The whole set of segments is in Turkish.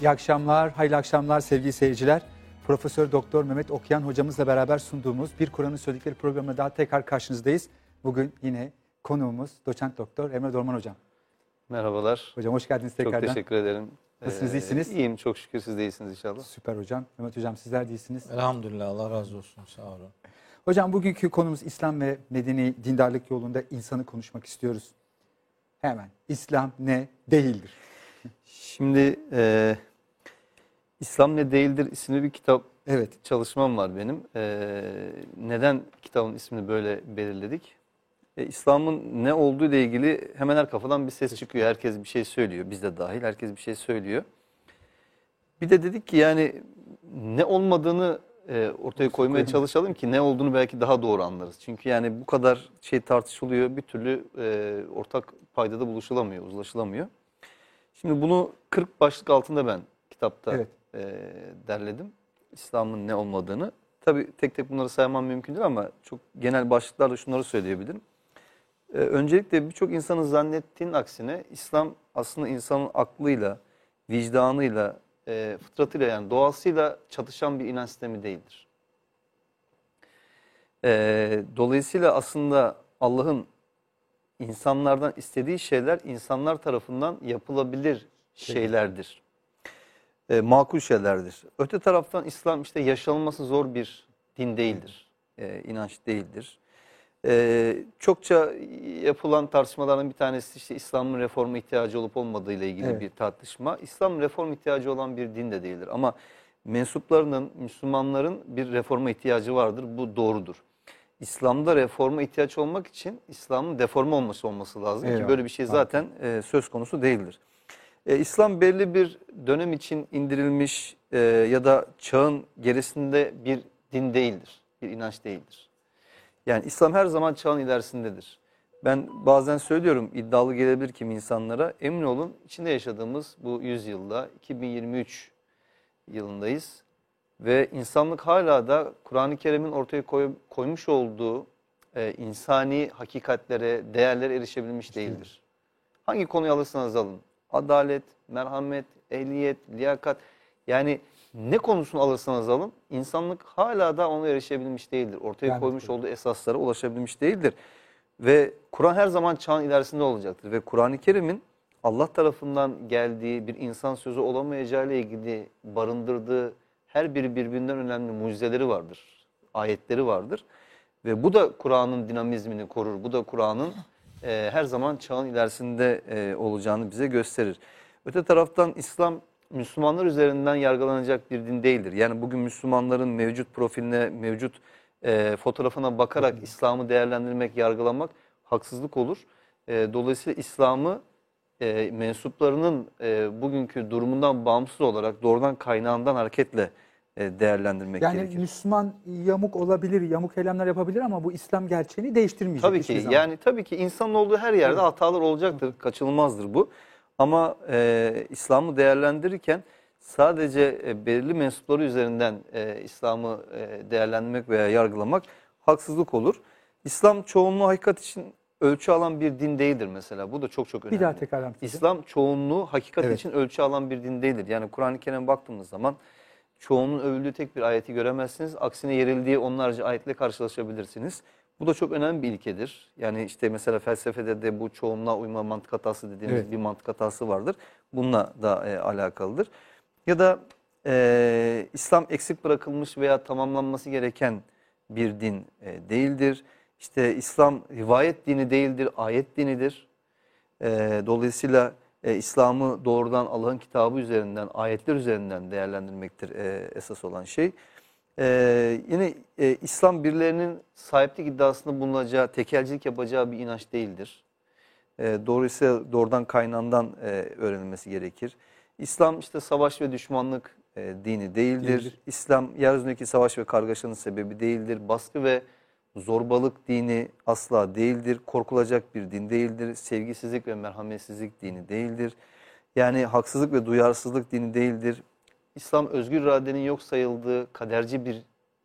İyi akşamlar, hayırlı akşamlar sevgili seyirciler. Profesör Doktor Mehmet Okyan hocamızla beraber sunduğumuz Bir Kur'an'ın Söyledikleri programına daha tekrar karşınızdayız. Bugün yine konuğumuz doçent doktor Emre Dorman hocam. Merhabalar. Hocam hoş geldiniz tekrardan. Çok teşekkür ederim. Nasılsınız, iyisiniz? İyiyim çok şükür siz de iyisiniz inşallah. Süper hocam. Mehmet hocam sizler de iyisiniz. Elhamdülillah Allah razı olsun sağ olun. Hocam bugünkü konumuz İslam ve medeni dindarlık yolunda insanı konuşmak istiyoruz. Hemen İslam ne değildir? Şimdi e, İslam ne değildir isimli bir kitap Evet. çalışmam var benim. E, neden kitabın ismini böyle belirledik? E, İslam'ın ne olduğu ile ilgili hemen her kafadan bir ses çıkıyor. Herkes bir şey söylüyor. Biz de dahil herkes bir şey söylüyor. Bir de dedik ki yani ne olmadığını e, ortaya koymaya çalışalım ki ne olduğunu belki daha doğru anlarız. Çünkü yani bu kadar şey tartışılıyor bir türlü e, ortak paydada buluşulamıyor, uzlaşılamıyor. Şimdi bunu 40 başlık altında ben kitapta Evet. e, derledim. İslam'ın ne olmadığını. Tabii tek tek bunları saymam mümkün değil ama çok genel başlıklarla şunları söyleyebilirim. E, öncelikle birçok insanın zannettiğinin aksine İslam aslında insanın aklıyla, vicdanıyla, e, fıtratıyla yani doğasıyla çatışan bir inanç sistemi değildir. E, dolayısıyla aslında Allah'ın insanlardan istediği şeyler insanlar tarafından yapılabilir şeylerdir. E, makul şeylerdir. Öte taraftan İslam işte yaşanması zor bir din değildir. E, inanç değildir. E, çokça yapılan tartışmaların bir tanesi işte İslam'ın reforma ihtiyacı olup olmadığı ile ilgili Evet. bir tartışma. İslam reform ihtiyacı olan bir din de değildir. Ama mensuplarının, Müslümanların bir reforma ihtiyacı vardır. Bu doğrudur. İslam'da reforma ihtiyaç olmak için İslam'ın deforme olması olması lazım Eyvallah. ki böyle bir şey zaten e, söz konusu değildir. E, İslam belli bir dönem için indirilmiş e, ya da çağın gerisinde bir din değildir, bir inanç değildir. Yani İslam her zaman çağın ilerisindedir. Ben bazen söylüyorum iddialı gelebilir kim insanlara emin olun içinde yaşadığımız bu yüzyılda 2023 yılındayız. Ve insanlık hala da Kur'an-ı Kerim'in ortaya koy- koymuş olduğu e, insani hakikatlere, değerlere erişebilmiş değildir. Hangi konuyu alırsanız alın. Adalet, merhamet, ehliyet, liyakat. Yani ne konusunu alırsanız alın insanlık hala da ona erişebilmiş değildir. Ortaya de koymuş olduğu esaslara ulaşabilmiş değildir. Ve Kur'an her zaman çağın ilerisinde olacaktır. Ve Kur'an-ı Kerim'in Allah tarafından geldiği bir insan sözü olamayacağı ile ilgili barındırdığı her biri birbirinden önemli mucizeleri vardır. Ayetleri vardır. Ve bu da Kur'an'ın dinamizmini korur. Bu da Kur'an'ın e, her zaman çağın ilerisinde e, olacağını bize gösterir. Öte taraftan İslam Müslümanlar üzerinden yargılanacak bir din değildir. Yani bugün Müslümanların mevcut profiline, mevcut e, fotoğrafına bakarak İslam'ı değerlendirmek, yargılamak haksızlık olur. E, dolayısıyla İslam'ı e, mensuplarının e, bugünkü durumundan bağımsız olarak doğrudan kaynağından hareketle değerlendirmek Yani gerekir. Müslüman yamuk olabilir, yamuk eylemler yapabilir ama bu İslam gerçeğini değiştirmeyecek. Tabii ki zaman. yani tabii ki insanın olduğu her yerde hatalar olacaktır, kaçınılmazdır bu. Ama e, İslam'ı değerlendirirken sadece e, belirli mensupları üzerinden e, İslam'ı e, değerlendirmek veya yargılamak haksızlık olur. İslam çoğunluğu hakikat için ölçü alan bir din değildir mesela. Bu da çok çok önemli. Bir daha mısınız? İslam çoğunluğu hakikat Evet. için ölçü alan bir din değildir. Yani Kur'an-ı Kerim'e baktığımız zaman çoğunun övüldüğü tek bir ayeti göremezsiniz. Aksine yerildiği onlarca ayetle karşılaşabilirsiniz. Bu da çok önemli bir ilkedir. Yani işte mesela felsefede de bu çoğunluğa uyma mantık hatası dediğimiz Evet. bir mantık hatası vardır. Bununla da e, alakalıdır. Ya da e, İslam eksik bırakılmış veya tamamlanması gereken bir din e, değildir. İşte İslam rivayet dini değildir, ayet dinidir. E, dolayısıyla e, İslam'ı doğrudan Allah'ın kitabı üzerinden, ayetler üzerinden değerlendirmektir e, esas olan şey. E, yine e, İslam birilerinin sahiplik iddiasında bulunacağı, tekelcilik yapacağı bir inanç değildir. E, dolayısıyla doğrudan kaynağından e, öğrenilmesi gerekir. İslam işte savaş ve düşmanlık e, dini değildir. Değildir. İslam yeryüzündeki savaş ve kargaşanın sebebi değildir. Baskı ve zorbalık dini asla değildir. Korkulacak bir din değildir. Sevgisizlik ve merhametsizlik dini değildir. Yani haksızlık ve duyarsızlık dini değildir. İslam özgür iradenin yok sayıldığı kaderci bir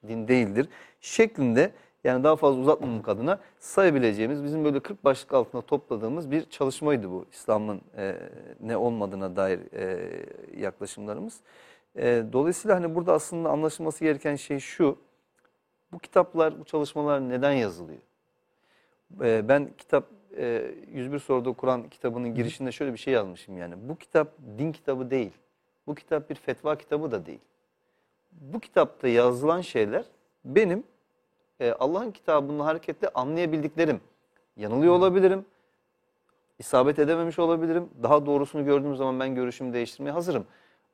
din değildir. Şeklinde Yani daha fazla uzatmamak adına sayabileceğimiz bizim böyle 40 başlık altında topladığımız bir çalışmaydı bu İslam'ın e, ne olmadığına dair e, yaklaşımlarımız. E, dolayısıyla hani burada aslında anlaşılması gereken şey şu. Bu kitaplar, bu çalışmalar neden yazılıyor? E, ben kitap e, 101 soruda Kur'an kitabının girişinde şöyle bir şey yazmışım yani. Bu kitap din kitabı değil. Bu kitap bir fetva kitabı da değil. Bu kitapta yazılan şeyler benim e, Allah'ın kitabını hareketle anlayabildiklerim. Yanılıyor olabilirim. isabet edememiş olabilirim. Daha doğrusunu gördüğüm zaman ben görüşümü değiştirmeye hazırım.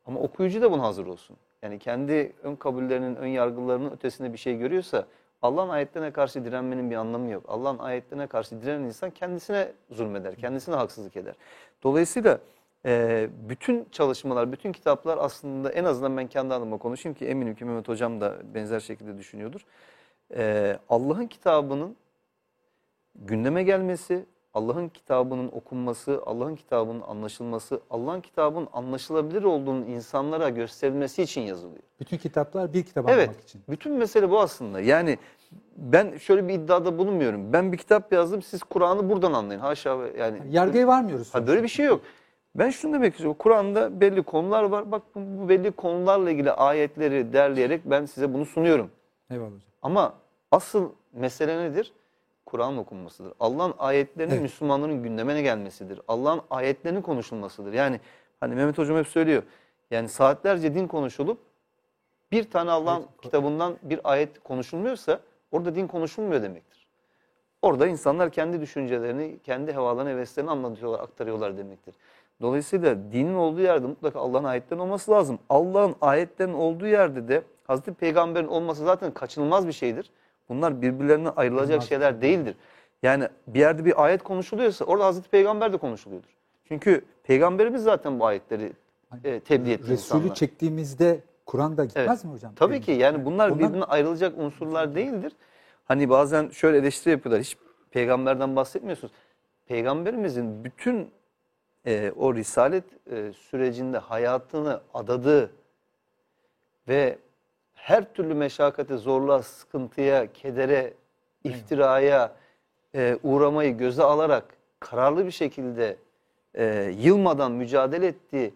Ama okuyucu da buna hazır olsun. Yani kendi ön kabullerinin, ön yargılarının ötesinde bir şey görüyorsa Allah'ın ayetlerine karşı direnmenin bir anlamı yok. Allah'ın ayetlerine karşı direnen insan kendisine zulmeder, kendisine haksızlık eder. Dolayısıyla e, bütün çalışmalar, bütün kitaplar aslında en azından ben kendi adıma konuşayım ki eminim ki Mehmet Hocam da benzer şekilde düşünüyordur. E, Allah'ın kitabının gündeme gelmesi, Allah'ın kitabının okunması, Allah'ın kitabının anlaşılması, Allah'ın kitabının anlaşılabilir olduğunun insanlara gösterilmesi için yazılıyor. Bütün kitaplar bir kitap Evet, anlamak için. bütün mesele bu aslında. Yani ben şöyle bir iddiada bulunmuyorum. Ben bir kitap yazdım, siz Kur'an'ı buradan anlayın. Haşa yani. Yargıya varmıyoruz. Ha, böyle bir şey yok. Ben şunu demek istiyorum. Kur'an'da belli konular var. Bak bu belli konularla ilgili ayetleri derleyerek ben size bunu sunuyorum. Eyvallah hocam. Ama asıl mesele nedir? Kur'an okunmasıdır. Allah'ın ayetlerinin Evet. Müslümanların gündemine gelmesidir. Allah'ın ayetlerinin konuşulmasıdır. Yani hani Mehmet Hocam hep söylüyor. Yani saatlerce din konuşulup bir tane Allah'ın Evet. kitabından bir ayet konuşulmuyorsa orada din konuşulmuyor demektir. Orada insanlar kendi düşüncelerini, kendi havalarını, heveslerini anlatıyorlar, aktarıyorlar demektir. Dolayısıyla dinin olduğu yerde mutlaka Allah'ın ayetlerinin olması lazım. Allah'ın ayetlerinin olduğu yerde de Hazreti Peygamber'in olması zaten kaçınılmaz bir şeydir. Bunlar birbirlerinden ayrılacak Ayrılmaz. şeyler değildir. Yani bir yerde bir ayet konuşuluyorsa orada Hazreti Peygamber de konuşuluyordur. Çünkü Peygamberimiz zaten bu ayetleri e, tebliğ etti Resulü insanlara. çektiğimizde Kur'an da gitmez Evet. mi hocam? Tabii Benim. ki yani bunlar Bunlar- birbirine ayrılacak unsurlar değildir. Hani bazen şöyle eleştiri yapıyorlar. Hiç peygamberden bahsetmiyorsunuz. Peygamberimizin bütün e, o risalet e, sürecinde hayatını adadığı ve her türlü meşakkate, zorluğa, sıkıntıya, kedere, iftiraya e, uğramayı göze alarak kararlı bir şekilde e, yılmadan mücadele ettiği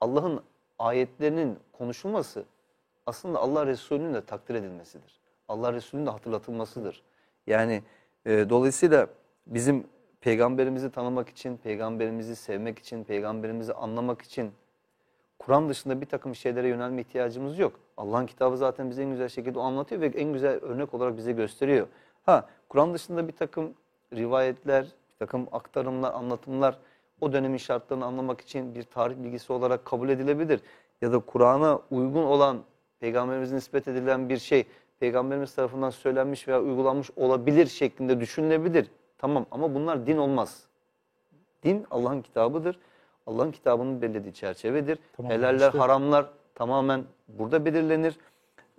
Allah'ın ayetlerinin konuşulması aslında Allah Resulü'nün de takdir edilmesidir. Allah Resulü'nün de hatırlatılmasıdır. Yani e, dolayısıyla bizim peygamberimizi tanımak için, peygamberimizi sevmek için, peygamberimizi anlamak için Kur'an dışında bir takım şeylere yönelme ihtiyacımız yok. Allah'ın kitabı zaten bize en güzel şekilde anlatıyor ve en güzel örnek olarak bize gösteriyor. Ha Kur'an dışında bir takım rivayetler, bir takım aktarımlar, anlatımlar o dönemin şartlarını anlamak için bir tarih bilgisi olarak kabul edilebilir. Ya da Kur'an'a uygun olan peygamberimize nispet edilen bir şey peygamberimiz tarafından söylenmiş veya uygulanmış olabilir şeklinde düşünülebilir. Tamam ama bunlar din olmaz. Din Allah'ın kitabıdır. Allah'ın kitabının belirlediği çerçevedir. Tamam, Helaller, işte- haramlar tamamen burada belirlenir.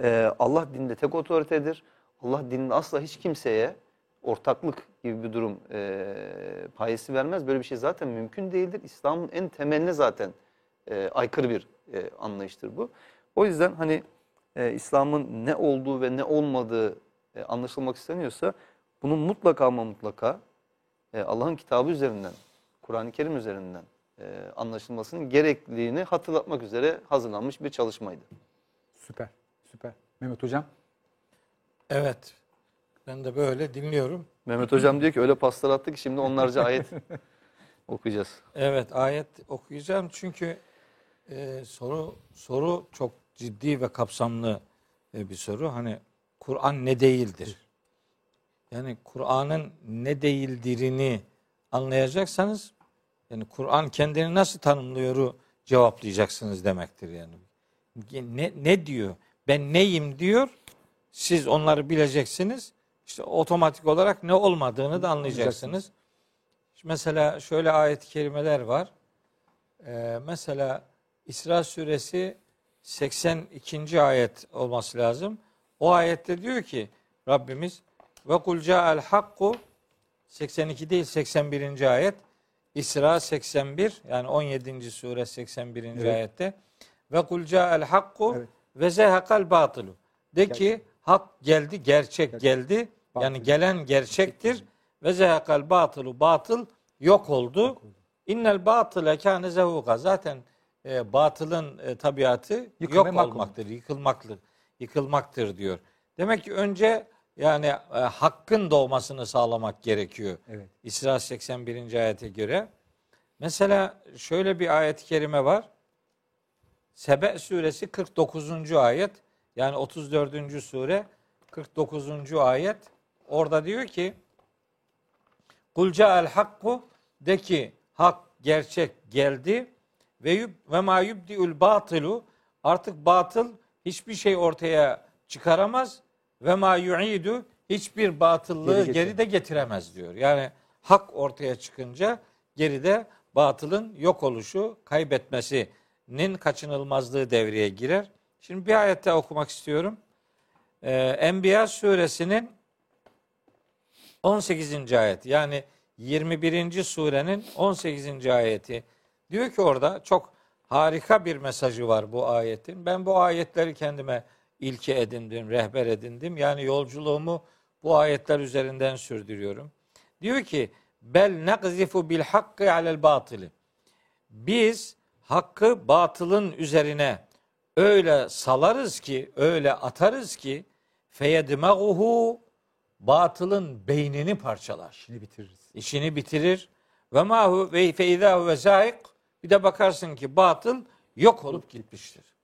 Ee, Allah dinde tek otoritedir. Allah dininde asla hiç kimseye ortaklık gibi bir durum e, payesi vermez. Böyle bir şey zaten mümkün değildir. İslam'ın en temeline zaten e, aykırı bir e, anlayıştır bu. O yüzden hani e, İslam'ın ne olduğu ve ne olmadığı e, anlaşılmak isteniyorsa bunun mutlaka ama mutlaka e, Allah'ın kitabı üzerinden, Kur'an-ı Kerim üzerinden e, anlaşılmasının gerekliliğini hatırlatmak üzere hazırlanmış bir çalışmaydı. Süper, süper. Mehmet hocam. Evet. Ben de böyle dinliyorum. Mehmet Hocam diyor ki öyle paslar attık ki şimdi onlarca ayet okuyacağız. Evet ayet okuyacağım çünkü e, soru soru çok ciddi ve kapsamlı e, bir soru. Hani Kur'an ne değildir? Yani Kur'an'ın ne değildirini anlayacaksanız yani Kur'an kendini nasıl tanımlıyoru cevaplayacaksınız demektir yani. Ne, ne diyor? Ben neyim diyor. Siz onları bileceksiniz. İşte otomatik olarak ne olmadığını da anlayacaksınız. Mesela şöyle ayet-i kerimeler var. Ee, mesela İsra suresi 82. ayet olması lazım. O ayette diyor ki Rabbimiz ve kul ca'al hakku 82 değil 81. ayet. İsra 81 yani 17. sure 81. Evet. ayette. Ve kul ca'al hakku Evet. ve zehakal batılu. De ki hak geldi, gerçek Gerçek. geldi Yani gelen gerçektir. Ve zehakal batılu batıl yok oldu. İnnel batıle kâne zehuka. Zaten e, batılın e, tabiatı Yıkım yok olmaktır, yıkılmaktır, yıkılmaktır diyor. Demek ki önce yani e, hakkın doğmasını sağlamak gerekiyor. Evet. İsra 81. ayete göre. Mesela şöyle bir ayet-i kerime var. Sebe suresi 49. ayet. Yani 34. sure 49. ayet. Orada diyor ki Kul ca'al hakku de ki hak gerçek geldi ve yub, ve ma yubdiul batılu artık batıl hiçbir şey ortaya çıkaramaz ve ma yu'idu hiçbir batıllığı Geri geri, de getiremez diyor. Yani hak ortaya çıkınca geride batılın yok oluşu, kaybetmesinin kaçınılmazlığı devreye girer. Şimdi bir ayette okumak istiyorum. Ee, Enbiya suresinin 18. ayet yani 21. surenin 18. ayeti diyor ki orada çok harika bir mesajı var bu ayetin. Ben bu ayetleri kendime ilke edindim, rehber edindim. Yani yolculuğumu bu ayetler üzerinden sürdürüyorum. Diyor ki bel nekzifu bil hakkı alel batili. Biz hakkı batılın üzerine öyle salarız ki, öyle atarız ki feyedmeguhu batılın beynini parçalar. İşini bitiririz. İşini bitirir. Ve mahu ve feizahu ve zâik bir de bakarsın ki batıl yok olup gitmiştir.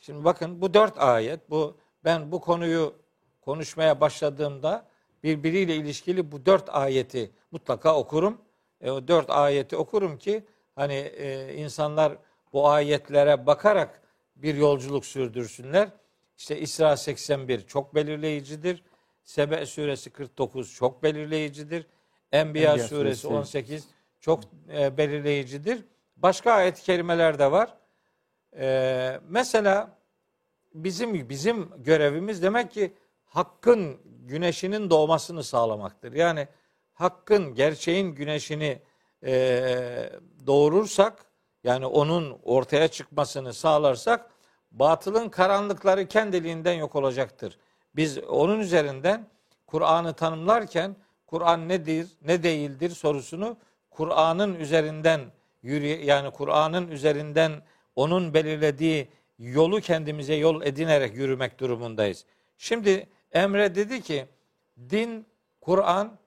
Şimdi bakın bu dört ayet bu ben bu konuyu konuşmaya başladığımda birbiriyle ilişkili bu dört ayeti mutlaka okurum. E, o dört ayeti okurum ki hani e, insanlar bu ayetlere bakarak bir yolculuk sürdürsünler. İşte İsra 81 çok belirleyicidir. Sebe suresi 49 çok belirleyicidir. Enbiya, Enbiya suresi suresi. 18 çok e, belirleyicidir. Başka ayet-i kerimeler de var. E, mesela bizim bizim görevimiz demek ki hakkın güneşinin doğmasını sağlamaktır. Yani hakkın gerçeğin güneşini e, doğurursak yani onun ortaya çıkmasını sağlarsak batılın karanlıkları kendiliğinden yok olacaktır. Biz onun üzerinden Kur'an'ı tanımlarken Kur'an nedir, ne değildir sorusunu Kur'an'ın üzerinden yürü yani Kur'an'ın üzerinden onun belirlediği yolu kendimize yol edinerek yürümek durumundayız. Şimdi Emre dedi ki din, Kur'an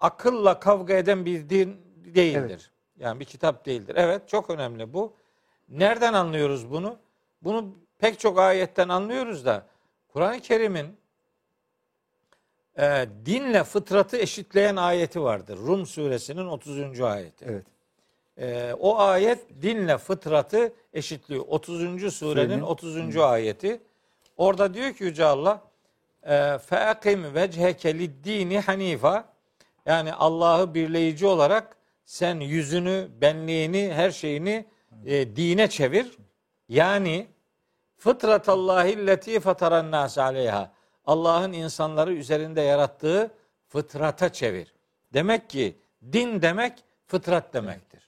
akılla kavga eden bir din değildir. Evet. Yani bir kitap değildir. Evet çok önemli bu. Nereden anlıyoruz bunu? Bunu pek çok ayetten anlıyoruz da Kur'an-ı Kerim'in e, dinle fıtratı eşitleyen ayeti vardır. Rum suresinin 30. ayeti. Evet. E, o ayet dinle fıtratı eşitliyor. 30. surenin Surenin- 30. ayeti. Orada diyor ki Yüce Allah فَاَقِمْ وَجْهَكَ لِدِّينِ hanifa Yani Allah'ı birleyici olarak sen yüzünü, benliğini, her şeyini e, dine çevir. Yani fıtratallahi leti fataran nas aleyha. Allah'ın insanları üzerinde yarattığı fıtrata çevir. Demek ki din demek fıtrat demektir.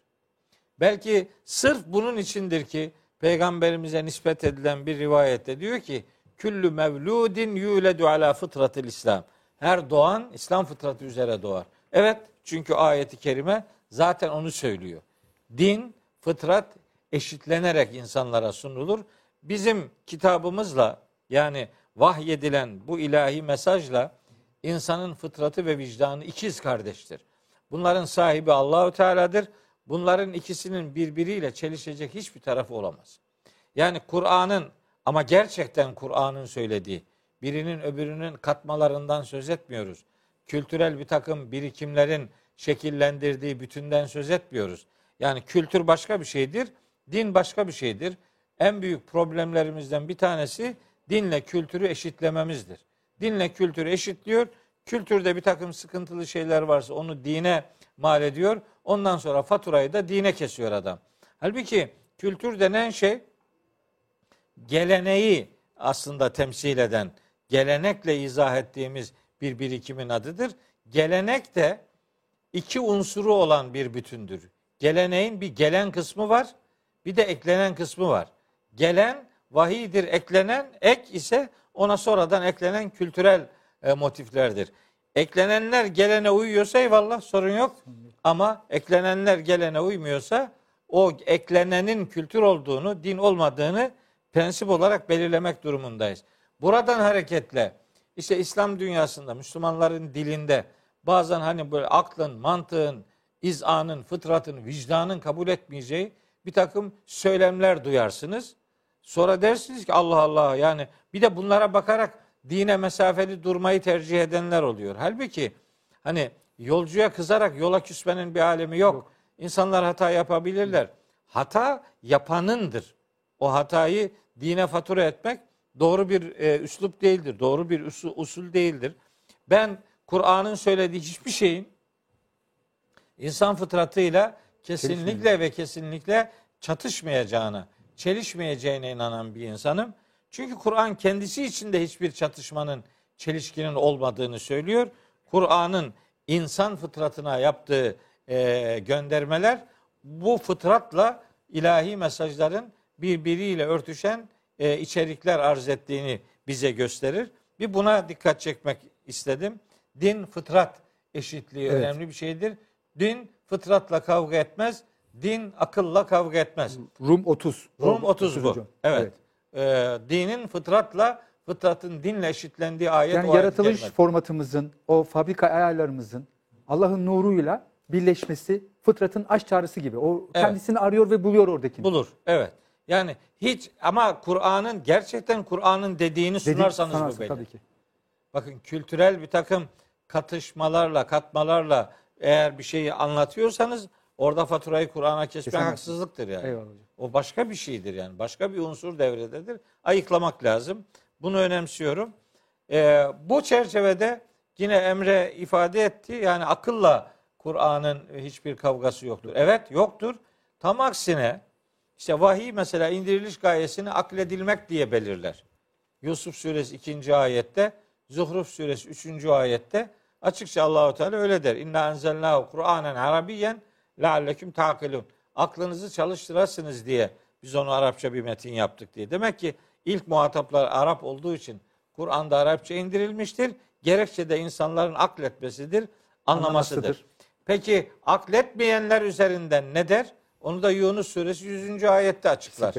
Belki sırf bunun içindir ki peygamberimize nispet edilen bir rivayette diyor ki küllü mevludin yuledu ala fıtratil İslam. Her doğan İslam fıtratı üzere doğar. Evet çünkü ayeti kerime zaten onu söylüyor. Din, fıtrat eşitlenerek insanlara sunulur. Bizim kitabımızla yani vahyedilen bu ilahi mesajla insanın fıtratı ve vicdanı ikiz kardeştir. Bunların sahibi Allahu Teala'dır. Bunların ikisinin birbiriyle çelişecek hiçbir tarafı olamaz. Yani Kur'an'ın ama gerçekten Kur'an'ın söylediği birinin öbürünün katmalarından söz etmiyoruz. Kültürel bir takım birikimlerin şekillendirdiği bütünden söz etmiyoruz. Yani kültür başka bir şeydir, din başka bir şeydir. En büyük problemlerimizden bir tanesi dinle kültürü eşitlememizdir. Dinle kültürü eşitliyor. Kültürde bir takım sıkıntılı şeyler varsa onu dine mal ediyor. Ondan sonra faturayı da dine kesiyor adam. Halbuki kültür denen şey geleneği aslında temsil eden, gelenekle izah ettiğimiz bir birikimin adıdır. Gelenek de iki unsuru olan bir bütündür. Geleneğin bir gelen kısmı var, bir de eklenen kısmı var. Gelen vahiydir, eklenen ek ise ona sonradan eklenen kültürel e, motiflerdir. Eklenenler gelene uyuyorsa eyvallah sorun yok. Ama eklenenler gelene uymuyorsa o eklenenin kültür olduğunu, din olmadığını prensip olarak belirlemek durumundayız. Buradan hareketle işte İslam dünyasında, Müslümanların dilinde bazen hani böyle aklın, mantığın, izanın, fıtratın, vicdanın kabul etmeyeceği bir takım söylemler duyarsınız. Sonra dersiniz ki Allah Allah yani bir de bunlara bakarak dine mesafeli durmayı tercih edenler oluyor. Halbuki hani yolcuya kızarak yola küsmenin bir alemi yok. İnsanlar hata yapabilirler. Hata yapanındır. O hatayı dine fatura etmek doğru bir e, üslup değildir. Doğru bir usul, usul değildir. Ben Kur'an'ın söylediği hiçbir şeyin insan fıtratıyla kesinlikle ve kesinlikle çatışmayacağına, çelişmeyeceğine inanan bir insanım. Çünkü Kur'an kendisi içinde hiçbir çatışmanın, çelişkinin olmadığını söylüyor. Kur'an'ın insan fıtratına yaptığı e, göndermeler bu fıtratla ilahi mesajların birbiriyle örtüşen e, içerikler arz ettiğini bize gösterir. Bir buna dikkat çekmek istedim. Din fıtrat eşitliği Evet. önemli bir şeydir. Din fıtratla kavga etmez. Din akılla kavga etmez. Rum 30. Rum 30 bu. hocam. Evet. Ee, dinin fıtratla fıtratın dinle eşitlendiği ayet Yani o ayet yaratılış kerimede. formatımızın, o fabrika ayarlarımızın Allah'ın nuruyla birleşmesi fıtratın aç çağrısı gibi. O Evet. kendisini arıyor ve buluyor oradakini. bulur. Evet. Yani hiç ama Kur'an'ın gerçekten Kur'an'ın dediğini Dedik, sunarsanız bu sanarsın belli. tabii ki. Bakın kültürel bir takım katışmalarla, katmalarla eğer bir şeyi anlatıyorsanız orada faturayı Kur'an'a kesmek haksızlıktır yani. Eyvallah hocam. O başka bir şeydir yani. Başka bir unsur devrededir. Ayıklamak lazım. Bunu önemsiyorum. Ee, bu çerçevede yine Emre ifade etti. Yani akılla Kur'an'ın hiçbir kavgası yoktur. Evet yoktur. Tam aksine işte vahiy mesela indiriliş gayesini akledilmek diye belirler. Yusuf suresi 2. ayette, Zuhruf suresi 3. ayette açıkça Allahu Teala öyle der. İnna enzelnahu Kur'anen Arabiyyen lealleküm taqilun. Aklınızı çalıştırasınız diye biz onu Arapça bir metin yaptık diye. Demek ki ilk muhataplar Arap olduğu için Kur'an'da Arapça indirilmiştir. Gerekçe de insanların akletmesidir, anlamasıdır. Anlamasıdır. Peki akletmeyenler üzerinden ne der? Onu da Yunus suresi 100. ayette açıklar.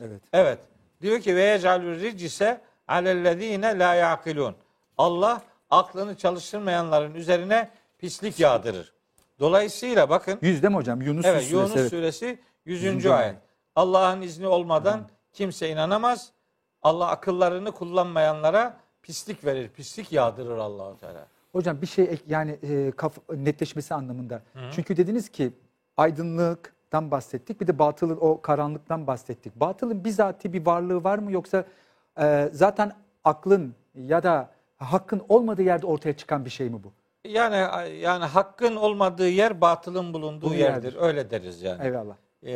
Evet. Evet. Diyor ki ve yecalü ricise alellezine la yaqilun. Allah aklını çalıştırmayanların üzerine pislik yağdırır. Dolayısıyla bakın Yüz değil mi hocam? Yunus evet suresi. Yunus evet. suresi 100. Yüzüncü ayet. ayet. Allah'ın izni olmadan kimse inanamaz. Allah akıllarını kullanmayanlara pislik verir, pislik yağdırır Allahu Teala. Hocam bir şey ek- yani e, kaf- netleşmesi anlamında. Çünkü dediniz ki aydınlıktan bahsettik bir de batılın o karanlıktan bahsettik. Batılın bizatihi bir varlığı var mı yoksa e, zaten aklın ya da hakkın olmadığı yerde ortaya çıkan bir şey mi bu? Yani yani hakkın olmadığı yer batılın bulunduğu Bu yerdir. yerdir. Öyle deriz yani. Eyvallah. Ee,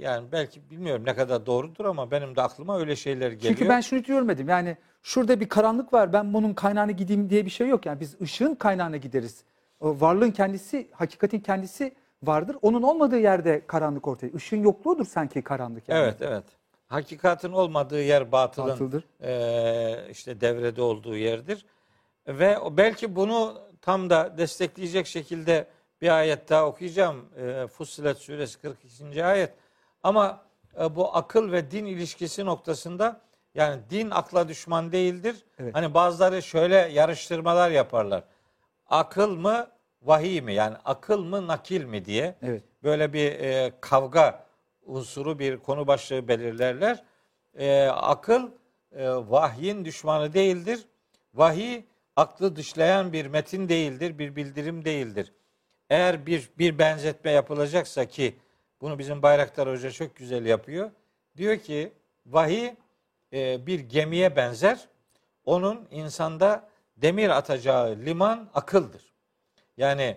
yani belki bilmiyorum ne kadar doğrudur ama benim de aklıma öyle şeyler geliyor. Çünkü ben şunu diyorum dedim yani şurada bir karanlık var ben bunun kaynağına gideyim diye bir şey yok. Yani biz ışığın kaynağına gideriz. O varlığın kendisi, hakikatin kendisi vardır. Onun olmadığı yerde karanlık ortaya. Işığın yokluğudur sanki karanlık yani. Evet evet. Hakikatin olmadığı yer batılın Batıldır. eee, işte devrede olduğu yerdir. Ve belki bunu tam da destekleyecek şekilde bir ayet daha okuyacağım. Eee Fussilet suresi 42. ayet. Ama e, bu akıl ve din ilişkisi noktasında yani din akla düşman değildir. Evet. Hani bazıları şöyle yarıştırmalar yaparlar. Akıl mı vahiy mi? Yani akıl mı nakil mi diye Evet. böyle bir e, kavga unsuru bir konu başlığı belirlerler. E, akıl e, vahyin düşmanı değildir. Vahiy aklı dışlayan bir metin değildir, bir bildirim değildir. Eğer bir bir benzetme yapılacaksa ki bunu bizim Bayraktar Hoca çok güzel yapıyor. Diyor ki vahiy e, bir gemiye benzer. Onun insanda demir atacağı liman akıldır. Yani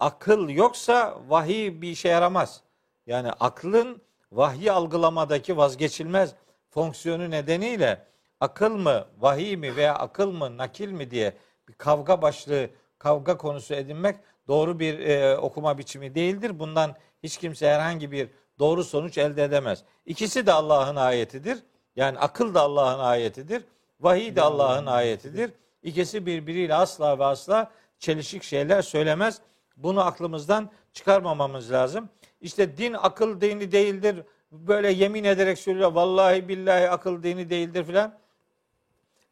akıl yoksa vahiy bir işe yaramaz. Yani aklın vahyi algılamadaki vazgeçilmez fonksiyonu nedeniyle akıl mı, vahiy mi veya akıl mı, nakil mi diye bir kavga başlığı, kavga konusu edinmek doğru bir e, okuma biçimi değildir. Bundan hiç kimse herhangi bir doğru sonuç elde edemez. İkisi de Allah'ın ayetidir. Yani akıl da Allah'ın ayetidir. Vahiy de Allah'ın ayetidir. İkisi birbiriyle asla ve asla çelişik şeyler söylemez. Bunu aklımızdan çıkarmamamız lazım. İşte din akıl dini değildir. Böyle yemin ederek söylüyor. Vallahi billahi akıl dini değildir filan.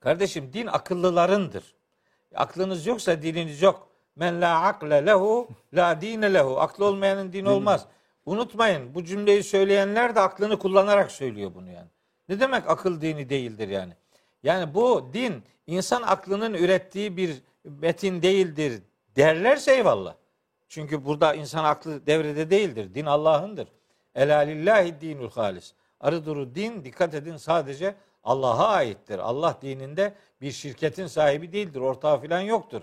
Kardeşim din akıllılarındır. Aklınız yoksa dininiz yok. Men la akle lehu la dine lehu. Aklı olmayanın din olmaz. Unutmayın bu cümleyi söyleyenler de aklını kullanarak söylüyor bunu yani. Ne demek akıl dini değildir yani? Yani bu din insan aklının ürettiği bir metin değildir derlerse eyvallah. Çünkü burada insan aklı devrede değildir. Din Allah'ındır. Ela lillahi dinul halis. Arı duru din dikkat edin sadece Allah'a aittir. Allah dininde bir şirketin sahibi değildir. Ortağı falan yoktur.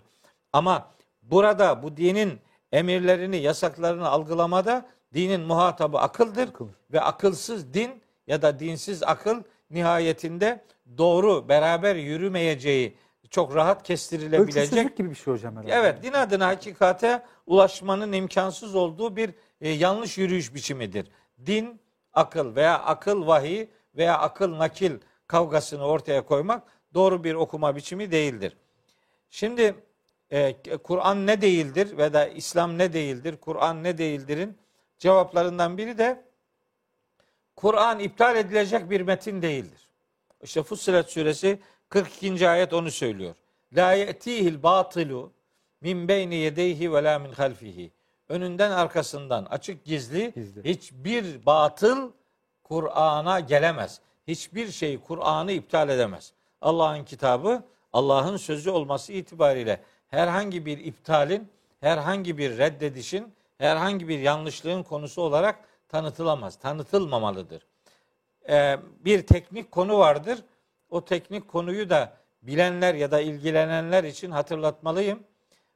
Ama burada bu dinin emirlerini, yasaklarını algılamada dinin muhatabı akıldır. Akıl. Ve akılsız din ya da dinsiz akıl nihayetinde doğru beraber yürümeyeceği çok rahat kestirilebilecek Ölçüsüzlük gibi bir şey hocam herhalde. Evet din adına hakikate ulaşmanın imkansız olduğu bir e, yanlış yürüyüş biçimidir. Din akıl veya akıl vahiy veya akıl nakil kavgasını ortaya koymak doğru bir okuma biçimi değildir. Şimdi e, Kur'an ne değildir ve da İslam ne değildir, Kur'an ne değildirin cevaplarından biri de Kur'an iptal edilecek bir metin değildir. İşte Fussilet suresi 42. ayet onu söylüyor. La ye'tihil batilu min beyni yedeyhi ve la min halfihi. Önünden arkasından açık gizli, Gizli. hiçbir batıl Kur'an'a gelemez. Hiçbir şey Kur'an'ı iptal edemez. Allah'ın kitabı Allah'ın sözü olması itibariyle herhangi bir iptalin, herhangi bir reddedişin, herhangi bir yanlışlığın konusu olarak tanıtılamaz, tanıtılmamalıdır. Ee, bir teknik konu vardır. O teknik konuyu da bilenler ya da ilgilenenler için hatırlatmalıyım.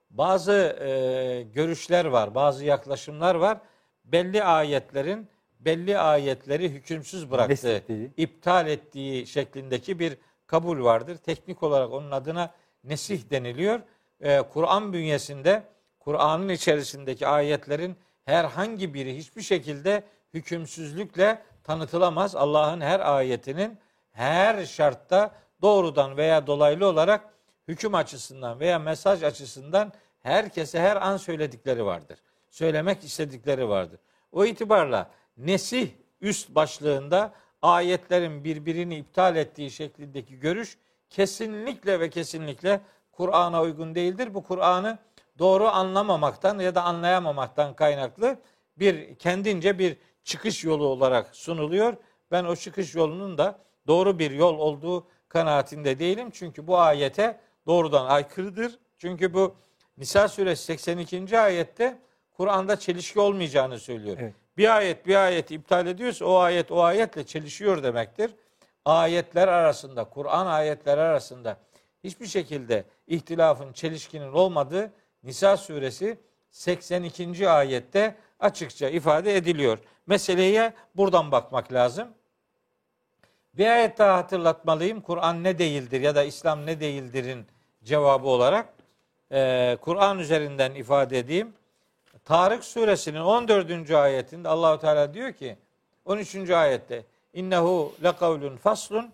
Bazı e, görüşler var, bazı yaklaşımlar var. Belli ayetlerin belli ayetleri hükümsüz Neslettiği. iptal ettiği şeklindeki bir kabul vardır. Teknik olarak onun adına nesih deniliyor. Ee, Kur'an bünyesinde Kur'an'ın içerisindeki ayetlerin herhangi biri hiçbir şekilde hükümsüzlükle tanıtılamaz. Allah'ın her ayetinin her şartta doğrudan veya dolaylı olarak hüküm açısından veya mesaj açısından herkese her an söyledikleri vardır. Söylemek istedikleri vardır. O itibarla nesih üst başlığında ayetlerin birbirini iptal ettiği şeklindeki görüş kesinlikle ve kesinlikle Kur'an'a uygun değildir. Bu Kur'an'ı doğru anlamamaktan ya da anlayamamaktan kaynaklı bir kendince bir çıkış yolu olarak sunuluyor. Ben o çıkış yolunun da doğru bir yol olduğu kanaatinde değilim. Çünkü bu ayete doğrudan aykırıdır. Çünkü bu Nisa suresi 82. ayette Kur'an'da çelişki olmayacağını söylüyor. Evet. Bir ayet bir ayeti iptal ediyorsa o ayet o ayetle çelişiyor demektir. Ayetler arasında, Kur'an ayetleri arasında hiçbir şekilde ihtilafın, çelişkinin olmadığı Nisa suresi 82. ayette açıkça ifade ediliyor. Meseleye buradan bakmak lazım. Bir ayet daha hatırlatmalıyım. Kur'an ne değildir ya da İslam ne değildir'in cevabı olarak Kur'an üzerinden ifade edeyim. Tarık suresinin 14. ayetinde Allahu Teala diyor ki 13. ayette innehu lekavlun faslun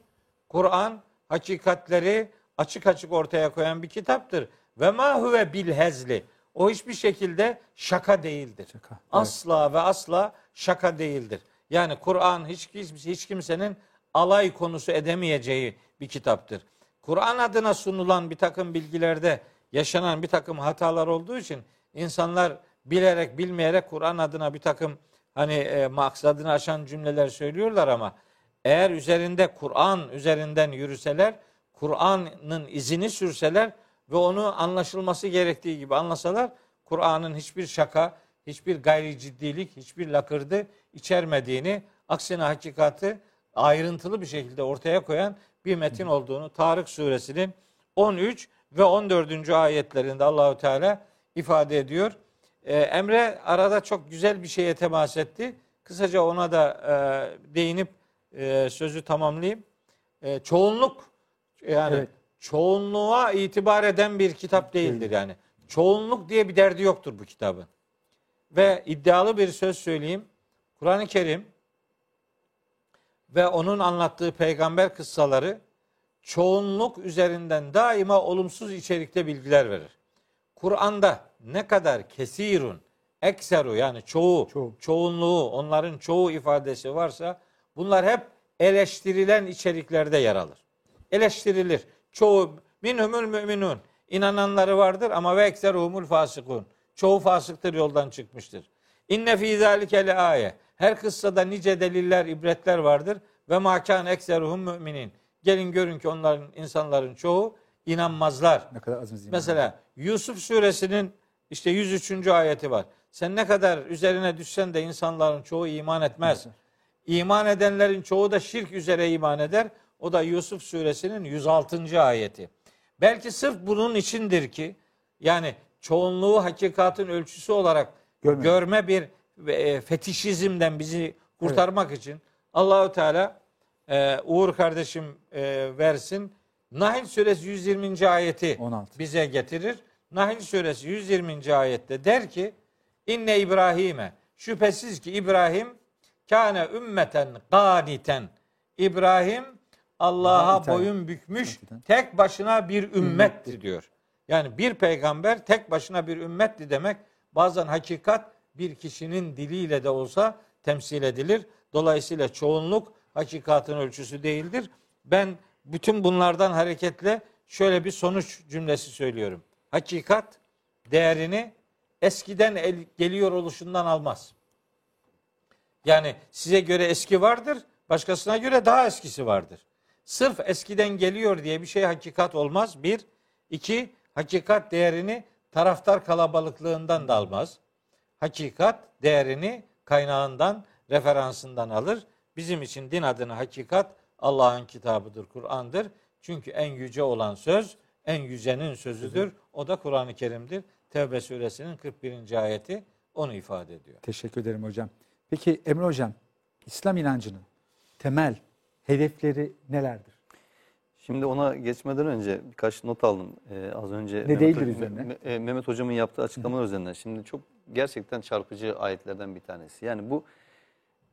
Kur'an hakikatleri açık açık ortaya koyan bir kitaptır. Ve ma huve bil hezli. O hiçbir şekilde şaka değildir. Şaka, evet. Asla ve asla şaka değildir. Yani Kur'an hiç, hiç, hiç kimsenin alay konusu edemeyeceği bir kitaptır. Kur'an adına sunulan bir takım bilgilerde yaşanan bir takım hatalar olduğu için insanlar bilerek bilmeyerek Kur'an adına bir takım hani e, maksadını aşan cümleler söylüyorlar ama eğer üzerinde Kur'an üzerinden yürüseler, Kur'an'ın izini sürseler ve onu anlaşılması gerektiği gibi anlasalar Kur'an'ın hiçbir şaka, hiçbir gayri ciddilik, hiçbir lakırdı içermediğini, aksine hakikati ayrıntılı bir şekilde ortaya koyan bir metin olduğunu Tarık suresinin 13 ve 14. ayetlerinde Allahu Teala ifade ediyor. Ee, Emre arada çok güzel bir şeye temas etti. Kısaca ona da e, değinip e, sözü tamamlayayım. E, çoğunluk yani Evet. çoğunluğa itibar eden bir kitap değildir yani. Çoğunluk diye bir derdi yoktur bu kitabın. Ve iddialı bir söz söyleyeyim. Kur'an-ı Kerim ve onun anlattığı peygamber kıssaları çoğunluk üzerinden daima olumsuz içerikte bilgiler verir. Kur'an'da ne kadar kesirun, ekseru yani çoğu, Çoğu. çoğunluğu, onların çoğu ifadesi varsa bunlar hep eleştirilen içeriklerde yer alır. Eleştirilir. Çoğu minhumul müminun. inananları vardır ama ve ekseruhumul fasikun. Çoğu fasıktır yoldan çıkmıştır. İnne fî zâlike le aye. Her kıssada nice deliller, ibretler vardır. Ve mâkân ekseruhum müminin. Gelin görün ki onların insanların çoğu inanmazlar. Ne kadar azimiz. Mesela Yusuf suresinin işte 103. ayeti var. Sen ne kadar üzerine düşsen de insanların çoğu iman etmez. İman edenlerin çoğu da şirk üzere iman eder. O da Yusuf suresinin 106. ayeti. Belki sırf bunun içindir ki yani çoğunluğu hakikatin ölçüsü olarak Görmemek. görme bir e, fetişizmden bizi kurtarmak için Allahü Teala e, Uğur kardeşim e, versin. Nahl suresi 120. ayeti 16. bize getirir. Nahl suresi 120. ayette der ki İnne İbrahim'e şüphesiz ki İbrahim kâne ümmeten gâniten İbrahim Allah'a boyun bükmüş tek başına bir ümmetti diyor. Yani bir peygamber tek başına bir ümmetti demek bazen hakikat bir kişinin diliyle de olsa temsil edilir. Dolayısıyla çoğunluk hakikatin ölçüsü değildir. Ben bütün bunlardan hareketle şöyle bir sonuç cümlesi söylüyorum. Hakikat değerini eskiden el- geliyor oluşundan almaz. Yani size göre eski vardır, başkasına göre daha eskisi vardır. Sırf eskiden geliyor diye bir şey hakikat olmaz. Bir. iki hakikat değerini taraftar kalabalıklığından da almaz. Hakikat değerini kaynağından, referansından alır. Bizim için din adını hakikat Allah'ın kitabıdır, Kur'an'dır. Çünkü en yüce olan söz, en yücenin sözüdür. O da Kur'an-ı Kerim'dir. Tevbe suresinin 41. ayeti onu ifade ediyor. Teşekkür ederim hocam. Peki Emre hocam, İslam inancının temel hedefleri nelerdir? Şimdi ona geçmeden önce birkaç not aldım ee, az önce. Ne Mehmet, değildir üzerine? Me- e, Mehmet Hocam'ın yaptığı açıklamalar üzerinden. Şimdi çok gerçekten çarpıcı ayetlerden bir tanesi. Yani bu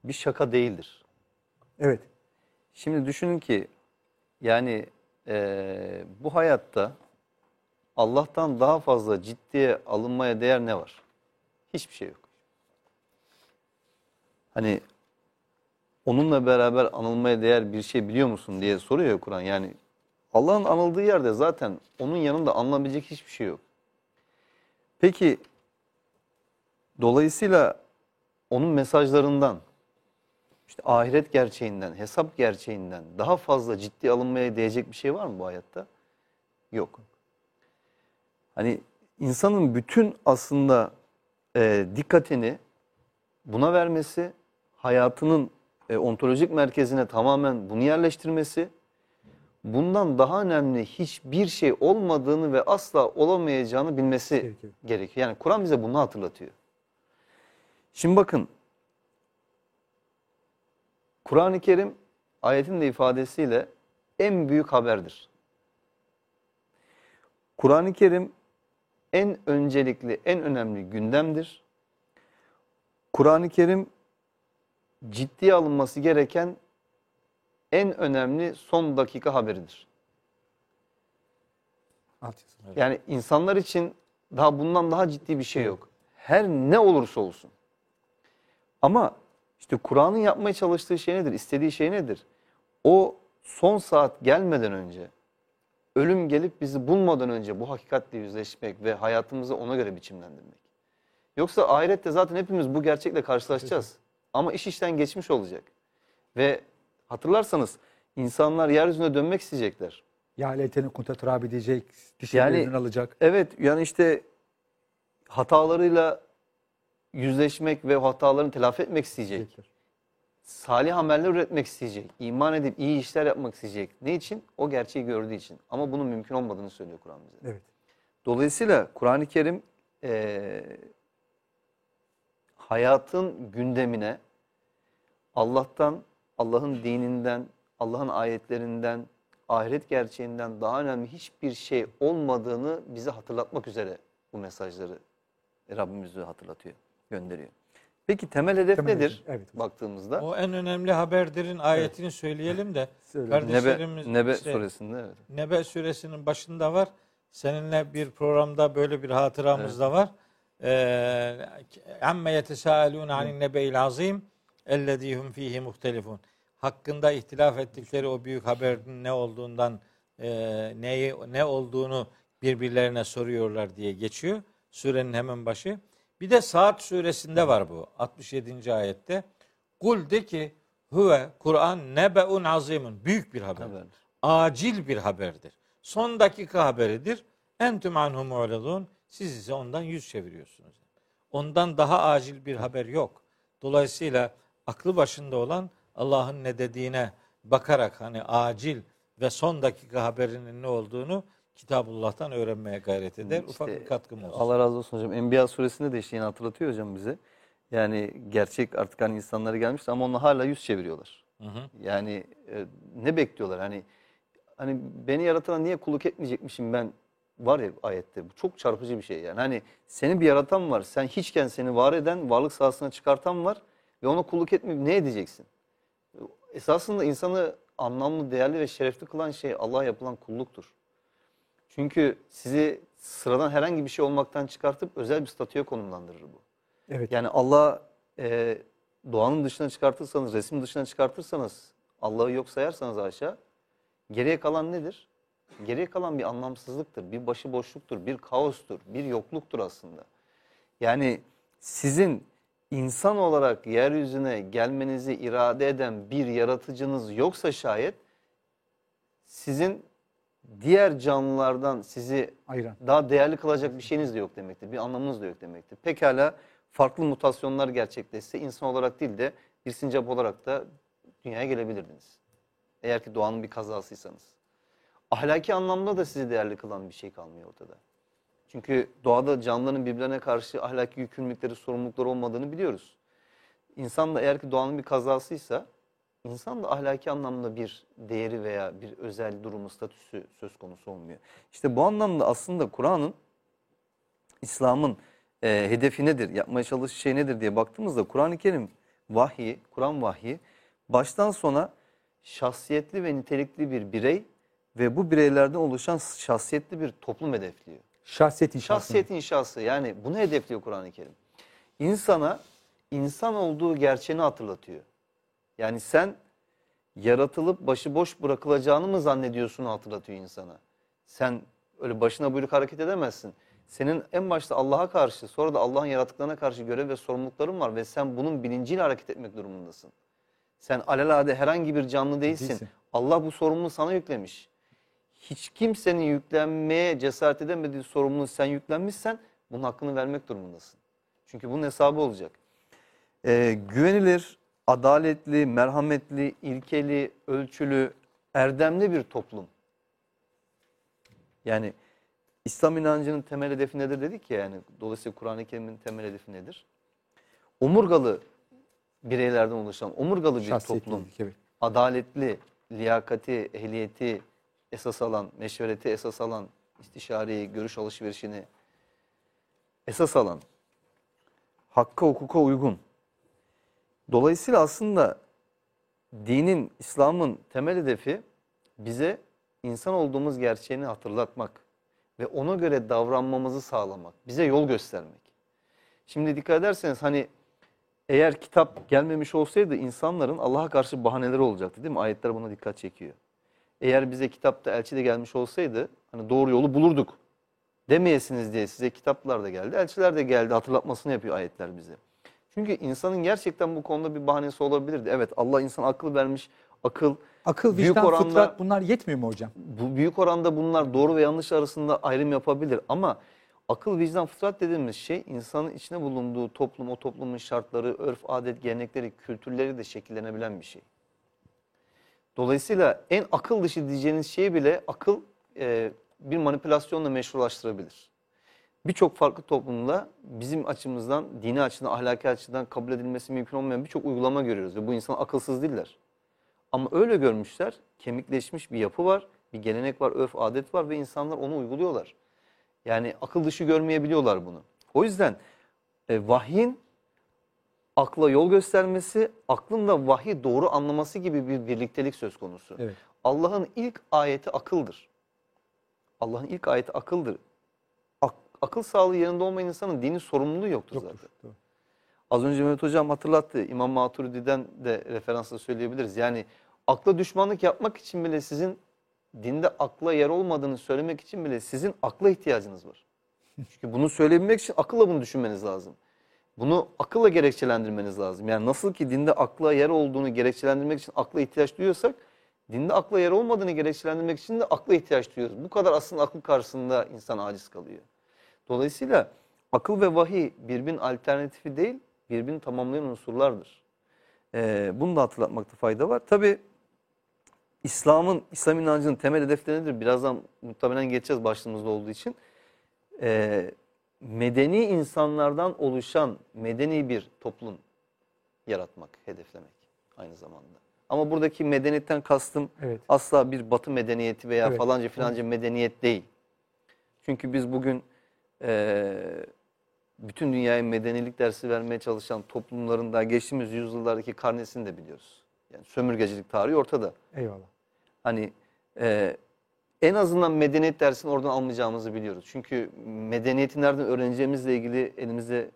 bir şaka değildir. Evet. Şimdi düşünün ki yani e, bu hayatta Allah'tan daha fazla ciddiye alınmaya değer ne var? Hiçbir şey yok. Hani onunla beraber anılmaya değer bir şey biliyor musun diye soruyor Kur'an. Yani Allah'ın anıldığı yerde zaten onun yanında anılabilecek hiçbir şey yok. Peki dolayısıyla onun mesajlarından işte ahiret gerçeğinden, hesap gerçeğinden daha fazla ciddi alınmaya değecek bir şey var mı bu hayatta? Yok. Hani insanın bütün aslında e, dikkatini buna vermesi, hayatının e, ontolojik merkezine tamamen bunu yerleştirmesi, bundan daha önemli hiçbir şey olmadığını ve asla olamayacağını bilmesi Gerekiyor. gerekiyor. Yani Kur'an bize bunu hatırlatıyor. Şimdi bakın, Kur'an-ı Kerim ayetin de ifadesiyle en büyük haberdir. Kur'an-ı Kerim en öncelikli, en önemli gündemdir. Kur'an-ı Kerim ciddiye alınması gereken en önemli son dakika haberidir. Yani insanlar için daha bundan daha ciddi bir şey yok. Her ne olursa olsun. Ama işte Kur'an'ın yapmaya çalıştığı şey nedir? İstediği şey nedir? O son saat gelmeden önce, ölüm gelip bizi bulmadan önce bu hakikatle yüzleşmek ve hayatımızı ona göre biçimlendirmek. Yoksa ahirette zaten hepimiz bu gerçekle karşılaşacağız. Ama iş işten geçmiş olacak. Ve hatırlarsanız insanlar yeryüzüne dönmek isteyecekler. Ya leyteni kunte turabi diyecek, dişlerinden alacak. Evet yani işte hatalarıyla yüzleşmek ve hatalarını telafi etmek isteyecek. Salih ameller üretmek isteyecek. iman edip iyi işler yapmak isteyecek. Ne için? O gerçeği gördüğü için. Ama bunun mümkün olmadığını söylüyor Kur'an bize. Evet. Dolayısıyla Kur'an-ı Kerim eee, hayatın gündemine Allah'tan, Allah'ın dininden, Allah'ın ayetlerinden, ahiret gerçeğinden daha önemli hiçbir şey olmadığını bize hatırlatmak üzere bu mesajları Rabbimiz hatırlatıyor, gönderiyor. Peki temel hedef Temel nedir hedef, evet baktığımızda? O en önemli haberdirin ayetini söyleyelim de Söyle. Nebe, kardeşlerimiz Nebe işte suresinde evet. Nebe suresinin başında var. Seninle bir programda böyle bir hatıramız da var. Ee, Amme yetesâelûne anin nebe'il azim ellezî hum fîhî muhtelifun. Hakkında ihtilaf ettikleri o büyük haberin ne olduğundan e, neyi ne olduğunu birbirlerine soruyorlar diye geçiyor. Surenin hemen başı. Bir de Saat suresinde var bu. 67. ayette. Kul de ki huve Kur'an nebe'un azimun. Büyük bir haber Haberdir. acil bir haberdir. Son dakika haberidir. Entüm anhu mu'ridun. Siz ise ondan yüz çeviriyorsunuz. Ondan daha acil bir haber yok. Dolayısıyla aklı başında olan Allah'ın ne dediğine bakarak hani acil ve son dakika haberinin ne olduğunu Kitabullah'tan öğrenmeye gayret eder. Ufak İşte bir katkım olsun. Allah razı olsun hocam. Enbiya suresinde de işte yine hatırlatıyor hocam bize. Yani gerçek artık hani insanlara gelmiş ama onlar hala yüz çeviriyorlar. Hı hı. Yani e, ne bekliyorlar? Hani hani beni yaratana niye kulluk etmeyecekmişim ben var ya ayette. Bu çok çarpıcı bir şey yani. Hani seni bir yaratan var. Sen hiçken seni var eden, varlık sahasına çıkartan var ve ona kulluk etmeyip ne edeceksin? Esasında insanı anlamlı, değerli ve şerefli kılan şey Allah'a yapılan kulluktur. Çünkü sizi sıradan herhangi bir şey olmaktan çıkartıp özel bir statüye konumlandırır bu. Evet. Yani Allah e, doğanın dışına çıkartırsanız, resim dışına çıkartırsanız, Allah'ı yok sayarsanız aşağı, geriye kalan nedir? Geriye kalan bir anlamsızlıktır, bir başıboşluktur, bir kaostur, bir yokluktur aslında. Yani sizin insan olarak yeryüzüne gelmenizi irade eden bir yaratıcınız yoksa şayet, sizin diğer canlılardan sizi Ayıran. daha değerli kılacak bir şeyiniz de yok demektir. Bir anlamınız da yok demektir. Pekala farklı mutasyonlar gerçekleşse insan olarak değil de bir sincap olarak da dünyaya gelebilirdiniz. Eğer ki doğanın bir kazasıysanız. Ahlaki anlamda da sizi değerli kılan bir şey kalmıyor ortada. Çünkü doğada canlıların birbirlerine karşı ahlaki yükümlülükleri, sorumlulukları olmadığını biliyoruz. İnsan da eğer ki doğanın bir kazasıysa insan da ahlaki anlamda bir değeri veya bir özel durumu, statüsü söz konusu olmuyor. İşte bu anlamda aslında Kur'an'ın, İslam'ın e, hedefi nedir, yapmaya çalıştığı şey nedir diye baktığımızda Kur'an-ı Kerim vahyi, Kur'an vahyi baştan sona şahsiyetli ve nitelikli bir birey ve bu bireylerden oluşan şahsiyetli bir toplum hedefliyor. Şahsiyet inşası. Şahsiyet inşası yani bunu hedefliyor Kur'an-ı Kerim. İnsana insan olduğu gerçeğini hatırlatıyor. Yani sen yaratılıp başıboş bırakılacağını mı zannediyorsun hatırlatıyor insana. Sen öyle başına buyruk hareket edemezsin. Senin en başta Allah'a karşı sonra da Allah'ın yaratıklarına karşı görev ve sorumlulukların var ve sen bunun bilinciyle hareket etmek durumundasın. Sen alelade herhangi bir canlı değilsin. Değilsin. Allah bu sorumluluğu sana yüklemiş. Hiç kimsenin yüklenmeye cesaret edemediği sorumluluğu sen yüklenmişsen bunun hakkını vermek durumundasın. Çünkü bunun hesabı olacak. Ee, güvenilir, adaletli, merhametli, ilkeli, ölçülü, erdemli bir toplum. Yani İslam inancının temel hedefi nedir dedik ya yani dolayısıyla Kur'an-ı Kerim'in temel hedefi nedir? Omurgalı bireylerden oluşan omurgalı bir Şahsiyet toplum evet. adaletli, liyakati, ehliyeti esas alan, meşvereti esas alan, istişareyi, görüş alışverişini esas alan, hakka hukuka uygun. Dolayısıyla aslında dinin, İslam'ın temel hedefi bize insan olduğumuz gerçeğini hatırlatmak ve ona göre davranmamızı sağlamak, bize yol göstermek. Şimdi dikkat ederseniz hani eğer kitap gelmemiş olsaydı insanların Allah'a karşı bahaneleri olacaktı değil mi? Ayetler buna dikkat çekiyor. Eğer bize kitapta elçi de gelmiş olsaydı hani doğru yolu bulurduk demeyesiniz diye size kitaplar da geldi. Elçiler de geldi hatırlatmasını yapıyor ayetler bize. Çünkü insanın gerçekten bu konuda bir bahanesi olabilirdi. Evet Allah insan akıl vermiş. Akıl Akıl, Büyük vicdan, oranda- fıtrat bunlar yetmiyor mu hocam? bu büyük oranda bunlar doğru ve yanlış arasında ayrım yapabilir ama akıl, vicdan, fıtrat dediğimiz şey insanın içine bulunduğu toplum, o toplumun şartları, örf, adet, gelenekleri, kültürleri de şekillenebilen bir şey. Dolayısıyla en akıl dışı diyeceğiniz şeyi bile akıl e, bir manipülasyonla meşrulaştırabilir. Birçok farklı toplumda bizim açımızdan, dini açıdan, ahlaki açıdan kabul edilmesi mümkün olmayan birçok uygulama görüyoruz. Ve bu insan akılsız değiller. Ama öyle görmüşler, kemikleşmiş bir yapı var, bir gelenek var, örf, adet var ve insanlar onu uyguluyorlar. Yani akıl dışı görmeyebiliyorlar bunu. O yüzden e, vahyin akla yol göstermesi, aklın da vahiy doğru anlaması gibi bir birliktelik söz konusu. Evet. Allah'ın ilk ayeti akıldır. Allah'ın ilk ayeti akıldır. Ak- akıl sağlığı yerinde olmayan insanın dini sorumluluğu yoktur, Yoktur. zaten. Doğru. Az önce Mehmet Hocam hatırlattı. İmam Maturidi'den de referansla söyleyebiliriz. Yani akla düşmanlık yapmak için bile sizin dinde akla yer olmadığını söylemek için bile sizin akla ihtiyacınız var. Çünkü bunu söyleyebilmek için akılla bunu düşünmeniz lazım. Bunu akılla gerekçelendirmeniz lazım. Yani nasıl ki dinde akla yer olduğunu gerekçelendirmek için akla ihtiyaç duyuyorsak, dinde akla yer olmadığını gerekçelendirmek için de akla ihtiyaç duyuyoruz. Bu kadar aslında akıl karşısında insan aciz kalıyor. Dolayısıyla akıl ve vahiy birbirinin alternatifi değil, birbirini tamamlayan unsurlardır. Ee, bunu da hatırlatmakta fayda var. Tabi İslam'ın, İslam inancının temel hedefleri nedir? Birazdan muhtemelen geçeceğiz başlığımızda olduğu için. Ee, medeni insanlardan oluşan medeni bir toplum yaratmak, hedeflemek aynı zamanda. Ama buradaki medeniyetten kastım Evet. asla bir batı medeniyeti veya Evet. falanca filanca medeniyet değil. Çünkü biz bugün eee, bütün dünyaya medenilik dersi vermeye çalışan toplumların da geçtiğimiz yüzyıllardaki karnesini de biliyoruz. Yani sömürgecilik tarihi ortada. Eyvallah. Hani eee, en azından medeniyet dersini oradan almayacağımızı biliyoruz. Çünkü medeniyeti nereden öğreneceğimizle ilgili elimizde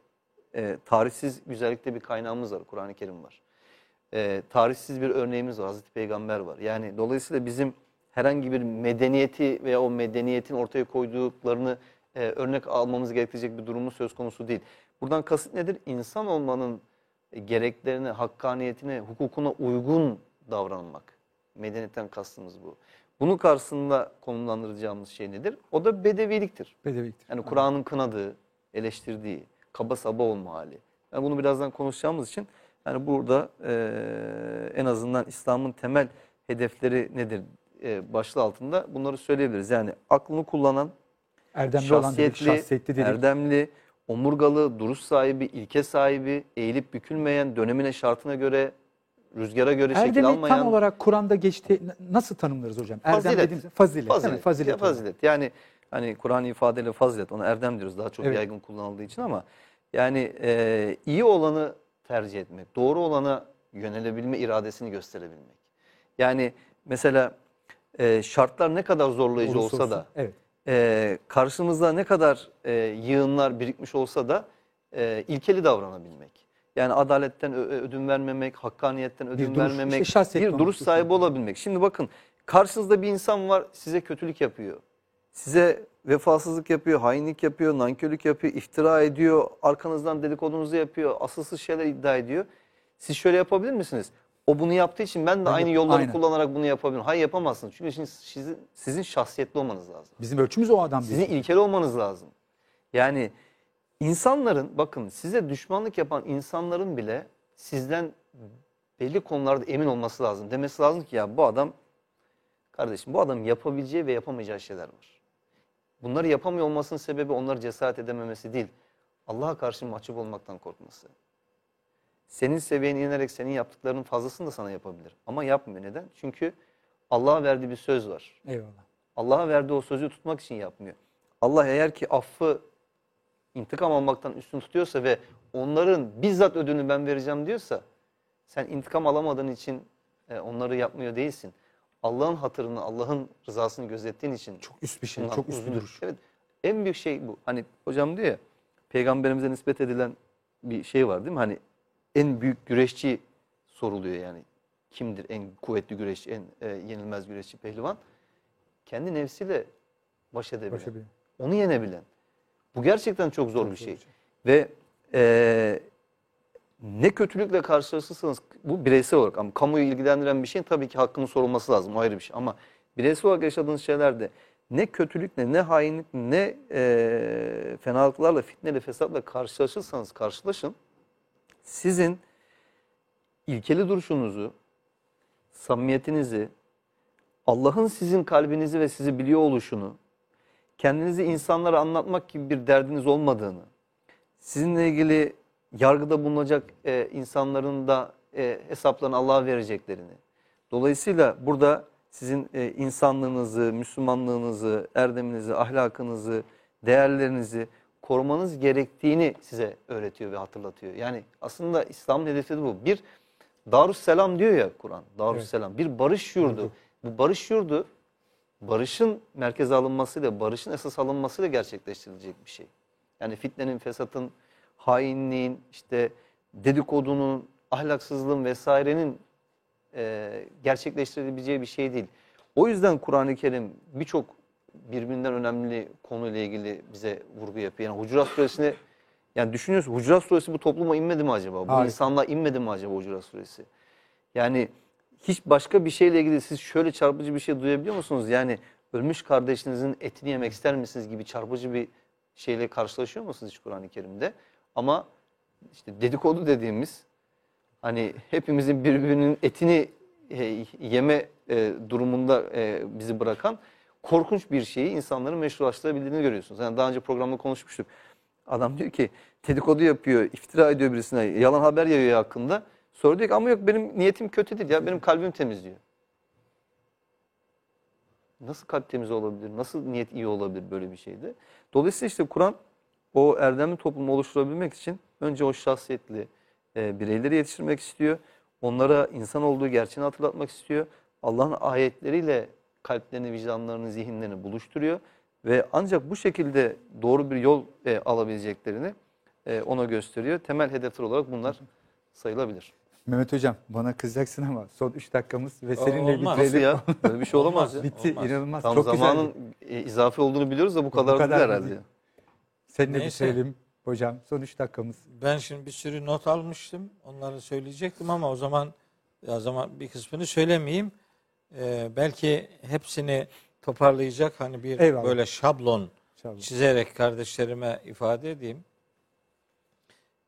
eee, tarihsiz güzellikte bir kaynağımız var. Kur'an-ı Kerim var. Eee, tarihsiz bir örneğimiz var. Hazreti Peygamber var. Yani dolayısıyla bizim herhangi bir medeniyeti veya o medeniyetin ortaya koyduklarını eee, örnek almamız gerekecek bir durumumuz söz konusu değil. Buradan kasıt nedir? İnsan olmanın gereklerine, hakkaniyetine, hukukuna uygun davranmak. Medeniyetten kastımız bu. Bunun karşısında konumlandıracağımız şey nedir? O da bedeviliktir. Bedeviktir. Yani Kur'an'ın kınadığı, eleştirdiği, kaba saba olma hali. Yani bunu birazdan konuşacağımız için yani burada eee, en azından İslam'ın temel hedefleri nedir eee başlığı altında bunları söyleyebiliriz. Yani aklını kullanan, Erdemli olan dedik, şahsiyetli, dedik. erdemli, omurgalı, duruş sahibi, ilke sahibi, eğilip bükülmeyen, dönemine şartına göre, rüzgara göre şekil Erdemi almayan. tam olarak Kur'an'da geçti. Nasıl tanımlarız hocam? Erdem Fazilet. dediğimiz fazilet. Fazilet. değil mi? Fazilet. Ya fazilet. Yani hani Kur'an ifadeyle fazilet ona erdem diyoruz daha çok Evet. yaygın kullanıldığı için ama yani e, iyi olanı tercih etmek, doğru olana yönelebilme iradesini gösterebilmek. Yani mesela e, şartlar ne kadar zorlayıcı Olursa olsa da. Evet. E, karşımızda ne kadar e, yığınlar birikmiş olsa da e, ilkeli davranabilmek. Yani adaletten ödün vermemek, hakkaniyetten ödün duruş, vermemek, şahsiyet bir duruş sahibi olabilmek. Şimdi bakın karşınızda bir insan var size kötülük yapıyor. Size vefasızlık yapıyor, hainlik yapıyor, nankörlük yapıyor, iftira ediyor, arkanızdan dedikodunuzu yapıyor, asılsız şeyler iddia ediyor. Siz şöyle yapabilir misiniz? O bunu yaptığı için ben de aynı yolları aynen. kullanarak bunu yapabilirim. Hayır yapamazsınız. Çünkü şimdi sizin, sizin şahsiyetli olmanız lazım. Bizim ölçümüz o adam Sizin değil. ilkeli olmanız lazım. Yani insanların bakın size düşmanlık yapan insanların bile sizden belli konularda emin olması lazım. Demesi lazım ki ya bu adam kardeşim bu adam yapabileceği ve yapamayacağı şeyler var. Bunları yapamıyor olmasının sebebi onları cesaret edememesi değil. Allah'a karşı mahcup olmaktan korkması. Senin seviyene inerek senin yaptıklarının fazlasını da sana yapabilir. Ama yapmıyor. Neden? Çünkü Allah'a verdiği bir söz var. Eyvallah. Allah'a verdiği o sözü tutmak için yapmıyor. Allah eğer ki affı intikam almaktan üstün tutuyorsa ve onların bizzat ödünü ben vereceğim diyorsa sen intikam alamadığın için e, onları yapmıyor değilsin. Allah'ın hatırını, Allah'ın rızasını gözettiğin için Çok üst bir şey. Çok üst bir duruş. Evet. En büyük şey bu. Hani hocam diyor ya peygamberimize nispet edilen bir şey var değil mi? Hani en büyük güreşçi soruluyor yani. Kimdir en kuvvetli güreşçi, en e, yenilmez güreşçi pehlivan? Kendi nefsiyle baş edebilen. Bir- Onu yenebilen. Bu gerçekten çok zor Çok bir şey. bir şey. Ve e, ne kötülükle karşılaşırsanız bu bireysel olarak ama kamuyu ilgilendiren bir şeyin tabii ki hakkının sorulması lazım o ayrı bir şey. Ama bireysel olarak yaşadığınız şeylerde ne kötülükle ne hainlik ne e, fenalıklarla fitneyle fesatla karşılaşırsanız karşılaşın sizin ilkeli duruşunuzu, samimiyetinizi, Allah'ın sizin kalbinizi ve sizi biliyor oluşunu, kendinizi insanlara anlatmak gibi bir derdiniz olmadığını, sizinle ilgili yargıda bulunacak e, insanların da e, hesaplarını Allah'a vereceklerini. Dolayısıyla burada sizin e, insanlığınızı, Müslümanlığınızı, erdeminizi, ahlakınızı, değerlerinizi korumanız gerektiğini size öğretiyor ve hatırlatıyor. Yani aslında İslam'ın hedefi de bu. Bir Darüsselam diyor ya Kur'an. Darüsselam. Bir barış yurdu. Bu barış yurdu barışın merkeze alınmasıyla, barışın esas alınmasıyla gerçekleştirilecek bir şey. Yani fitnenin, fesatın, hainliğin, işte dedikodunun, ahlaksızlığın vesairenin e, gerçekleştirebileceği bir şey değil. O yüzden Kur'an-ı Kerim birçok birbirinden önemli konuyla ilgili bize vurgu yapıyor. Yani Hucurat Suresi'ni yani düşünüyorsun Hucurat Suresi bu topluma inmedi mi acaba? Bu Harika. insanlığa inmedi mi acaba Hucurat Suresi? Yani hiç başka bir şeyle ilgili siz şöyle çarpıcı bir şey duyabiliyor musunuz? Yani ölmüş kardeşinizin etini yemek ister misiniz gibi çarpıcı bir şeyle karşılaşıyor musunuz hiç Kur'an-ı Kerim'de? Ama işte dedikodu dediğimiz hani hepimizin birbirinin etini e, yeme e, durumunda e, bizi bırakan korkunç bir şeyi insanların meşrulaştırabildiğini görüyorsunuz. Yani daha önce programda konuşmuştuk. Adam diyor ki dedikodu yapıyor, iftira ediyor birisine, yalan haber yayıyor hakkında. Sonra diyor ki ama yok benim niyetim kötü değil ya benim kalbim temiz diyor. Nasıl kalp temiz olabilir? Nasıl niyet iyi olabilir böyle bir şeyde? Dolayısıyla işte Kur'an o erdemli toplumu oluşturabilmek için önce o şahsiyetli e, bireyleri yetiştirmek istiyor. Onlara insan olduğu gerçeğini hatırlatmak istiyor. Allah'ın ayetleriyle kalplerini, vicdanlarını, zihinlerini buluşturuyor. Ve ancak bu şekilde doğru bir yol e, alabileceklerini e, ona gösteriyor. Temel hedefler olarak bunlar sayılabilir. Mehmet Hocam bana kızacaksın ama son 3 dakikamız ve seninle olmaz. Nasıl bitirelim. ya? Böyle bir şey olamaz ya. Bitti Olmaz. inanılmaz. Tam Çok zamanın güzeldi. e, izafi olduğunu biliyoruz da bu kadar, kadar değil da herhalde. değil. Seninle Neyse. bitirelim hocam. Son 3 dakikamız. Ben şimdi bir sürü not almıştım. Onları söyleyecektim ama o zaman o zaman bir kısmını söylemeyeyim. Ee, belki hepsini toparlayacak hani bir Eyvallah. böyle şablon İnşallah. çizerek kardeşlerime ifade edeyim.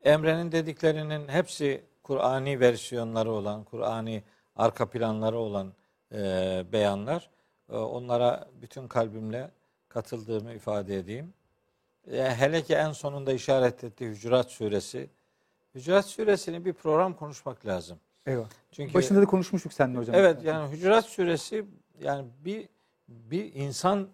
Emre'nin dediklerinin hepsi Kur'ani versiyonları olan, Kur'ani arka planları olan e, beyanlar. E, onlara bütün kalbimle katıldığımı ifade edeyim. E, hele ki en sonunda işaret ettiği Hücurat Suresi. Hücurat Suresini bir program konuşmak lazım. Eyvallah. Çünkü Başında da konuşmuştuk seninle hocam. Evet yani Hücurat Suresi yani bir bir insan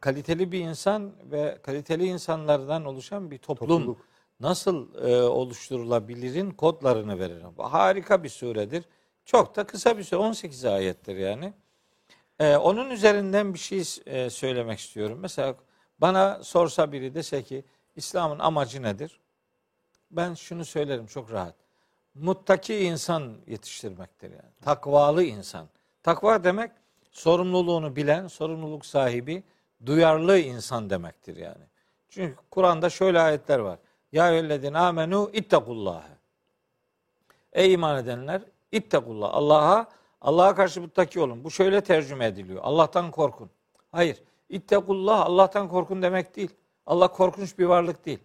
kaliteli bir insan ve kaliteli insanlardan oluşan bir toplum Topluluk. nasıl e, oluşturulabilirin kodlarını verir. Harika bir suredir. Çok da kısa bir sure. 18 ayettir yani. E, onun üzerinden bir şey e, söylemek istiyorum. Mesela bana sorsa biri dese ki İslam'ın amacı nedir? Ben şunu söylerim çok rahat. Muttaki insan yetiştirmektir yani. Takvalı insan. Takva demek sorumluluğunu bilen, sorumluluk sahibi, duyarlı insan demektir yani. Çünkü Kur'an'da şöyle ayetler var. Ya eyyühellezine amenu ittakullâhe. Ey iman edenler ittakullah. Allah'a Allah'a karşı muttaki olun. Bu şöyle tercüme ediliyor. Allah'tan korkun. Hayır. İttakullah Allah'tan korkun demek değil. Allah korkunç bir varlık değil.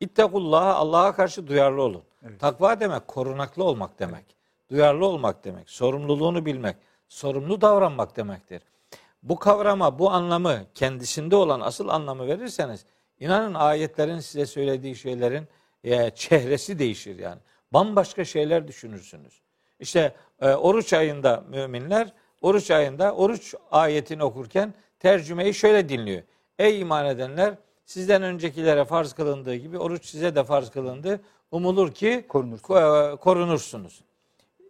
İttakullah Allah'a karşı duyarlı olun. Takva demek korunaklı olmak demek. Duyarlı olmak demek. Sorumluluğunu bilmek. Sorumlu davranmak demektir. Bu kavrama, bu anlamı kendisinde olan asıl anlamı verirseniz inanın ayetlerin size söylediği şeylerin e, çehresi değişir yani. Bambaşka şeyler düşünürsünüz. İşte e, oruç ayında müminler oruç ayında oruç ayetini okurken tercümeyi şöyle dinliyor. Ey iman edenler sizden öncekilere farz kılındığı gibi oruç size de farz kılındı. Umulur ki Korunursunuz. ko- korunursunuz.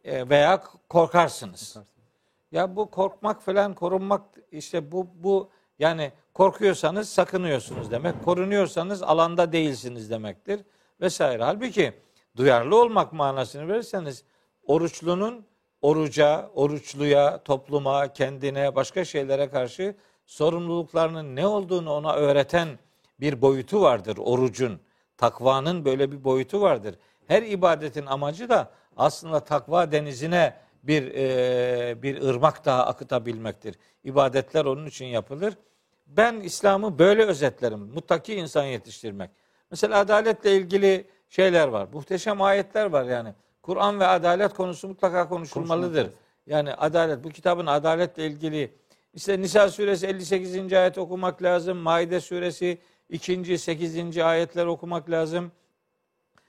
E, veya korkarsınız. Ya bu korkmak falan korunmak işte bu bu yani korkuyorsanız sakınıyorsunuz demek. Korunuyorsanız alanda değilsiniz demektir vesaire. Halbuki duyarlı olmak manasını verirseniz oruçlunun oruca, oruçluya, topluma, kendine, başka şeylere karşı sorumluluklarının ne olduğunu ona öğreten bir boyutu vardır orucun. Takvanın böyle bir boyutu vardır. Her ibadetin amacı da aslında takva denizine bir e, bir ırmak daha akıtabilmektir. İbadetler onun için yapılır. Ben İslam'ı böyle özetlerim. Muttaki insan yetiştirmek. Mesela adaletle ilgili şeyler var. Muhteşem ayetler var yani. Kur'an ve adalet konusu mutlaka konuşulmalıdır. Yani adalet, bu kitabın adaletle ilgili işte Nisa suresi 58. ayet okumak lazım. Maide suresi 2. 8. ayetler okumak lazım.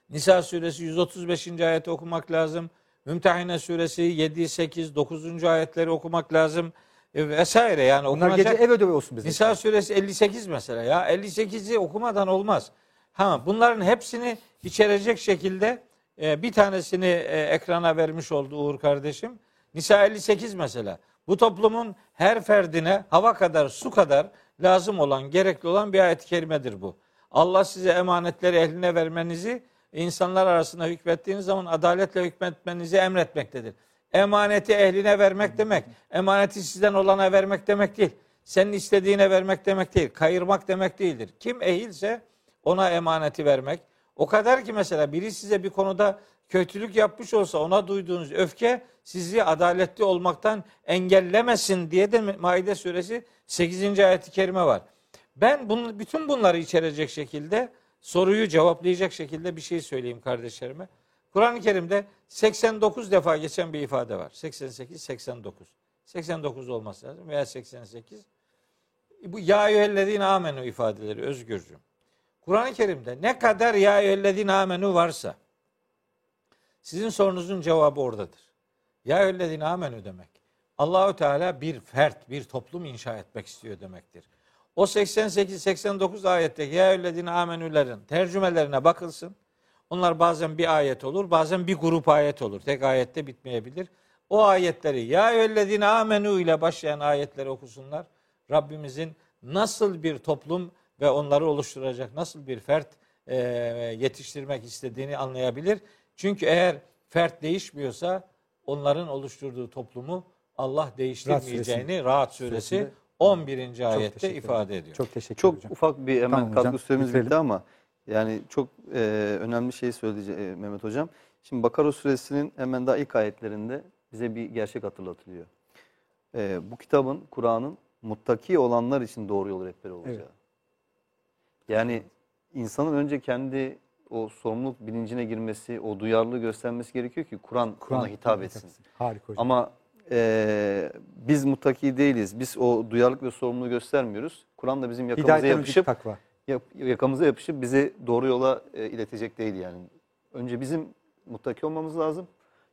Nisa suresi 135. ayeti okumak lazım. Mümtehine suresi 7, 8, 9. ayetleri okumak lazım. E, vesaire yani Bunlar okunacak. gece ev ödevi olsun bize. Nisa suresi 58 mesela ya. 58'i okumadan olmaz. Ha bunların hepsini içerecek şekilde e, bir tanesini e, ekrana vermiş oldu Uğur kardeşim. Nisa 58 mesela. Bu toplumun her ferdine hava kadar su kadar lazım olan, gerekli olan bir ayet-i kerimedir bu. Allah size emanetleri ehline vermenizi, insanlar arasında hükmettiğiniz zaman adaletle hükmetmenizi emretmektedir. Emaneti ehline vermek demek, emaneti sizden olana vermek demek değil. Senin istediğine vermek demek değil, kayırmak demek değildir. Kim ehilse ona emaneti vermek. O kadar ki mesela biri size bir konuda kötülük yapmış olsa ona duyduğunuz öfke sizi adaletli olmaktan engellemesin diye de Maide suresi 8. ayet-i kerime var. Ben bunu, bütün bunları içerecek şekilde soruyu cevaplayacak şekilde bir şey söyleyeyim kardeşlerime. Kur'an-ı Kerim'de 89 defa geçen bir ifade var. 88, 89. 89 olması lazım veya 88. Bu ya eyyühellezine amenu ifadeleri özgürcüm. Kur'an-ı Kerim'de ne kadar ya eyyühellezine amenu varsa sizin sorunuzun cevabı oradadır. Ya eyyühellezine amenu demek. Allahu Teala bir fert, bir toplum inşa etmek istiyor demektir. O 88-89 ayetteki ya eyyühellezine amenülerin tercümelerine bakılsın. Onlar bazen bir ayet olur, bazen bir grup ayet olur. Tek ayette bitmeyebilir. O ayetleri ya eyyühellezine amenu ile başlayan ayetleri okusunlar. Rabbimizin nasıl bir toplum ve onları oluşturacak nasıl bir fert e, yetiştirmek istediğini anlayabilir. Çünkü eğer fert değişmiyorsa onların oluşturduğu toplumu Allah değiştirmeyeceğini Rahat suresi Suresinde 11. Çok ayette ifade ediyor. Çok teşekkür Çok hocam. ufak bir hemen Tamam hocam, katkı süremiz bitirelim. bitti ama yani çok e, önemli şey söyledi e, Mehmet Hocam. Şimdi Bakara suresinin hemen daha ilk ayetlerinde bize bir gerçek hatırlatılıyor. E, bu kitabın, Kur'an'ın muttaki olanlar için doğru yol rehberi olacağı. Evet. Yani insanın önce kendi o sorumluluk bilincine girmesi, o duyarlılığı göstermesi gerekiyor ki Kur'an ona hitap etsin. Harika hocam. Ama e, biz muttaki değiliz. Biz o duyarlılık ve sorumluluğu göstermiyoruz. Kur'an da bizim yakamıza Hidayetten yapışıp takva. yap- yakamıza yapışıp bizi doğru yola e, iletecek değil yani. Önce bizim muttaki olmamız lazım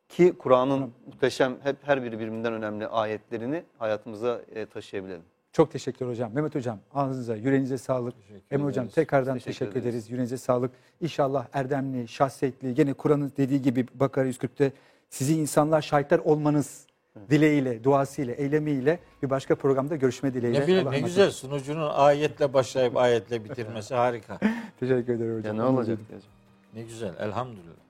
ki Kur'an'ın muhteşem hep her biri birbirinden önemli ayetlerini hayatımıza e, taşıyabilelim. Çok teşekkürler hocam. Mehmet hocam ağzınıza, yüreğinize sağlık. Teşekkür Emre hocam tekrardan Teşekkür teşekkür, ederiz. ederiz. Yüreğinize sağlık. İnşallah erdemli, şahsiyetli, gene Kur'an'ın dediği gibi Bakara 140'te sizi insanlar şahitler olmanız dileğiyle, duasıyla, eylemiyle bir başka programda görüşme dileğiyle. Ne, bileyim, Allah'a ne güzel sunucunun ayetle başlayıp ayetle bitirmesi harika. Teşekkür ederim Ya hocam. ne olacak? Ne güzel elhamdülillah.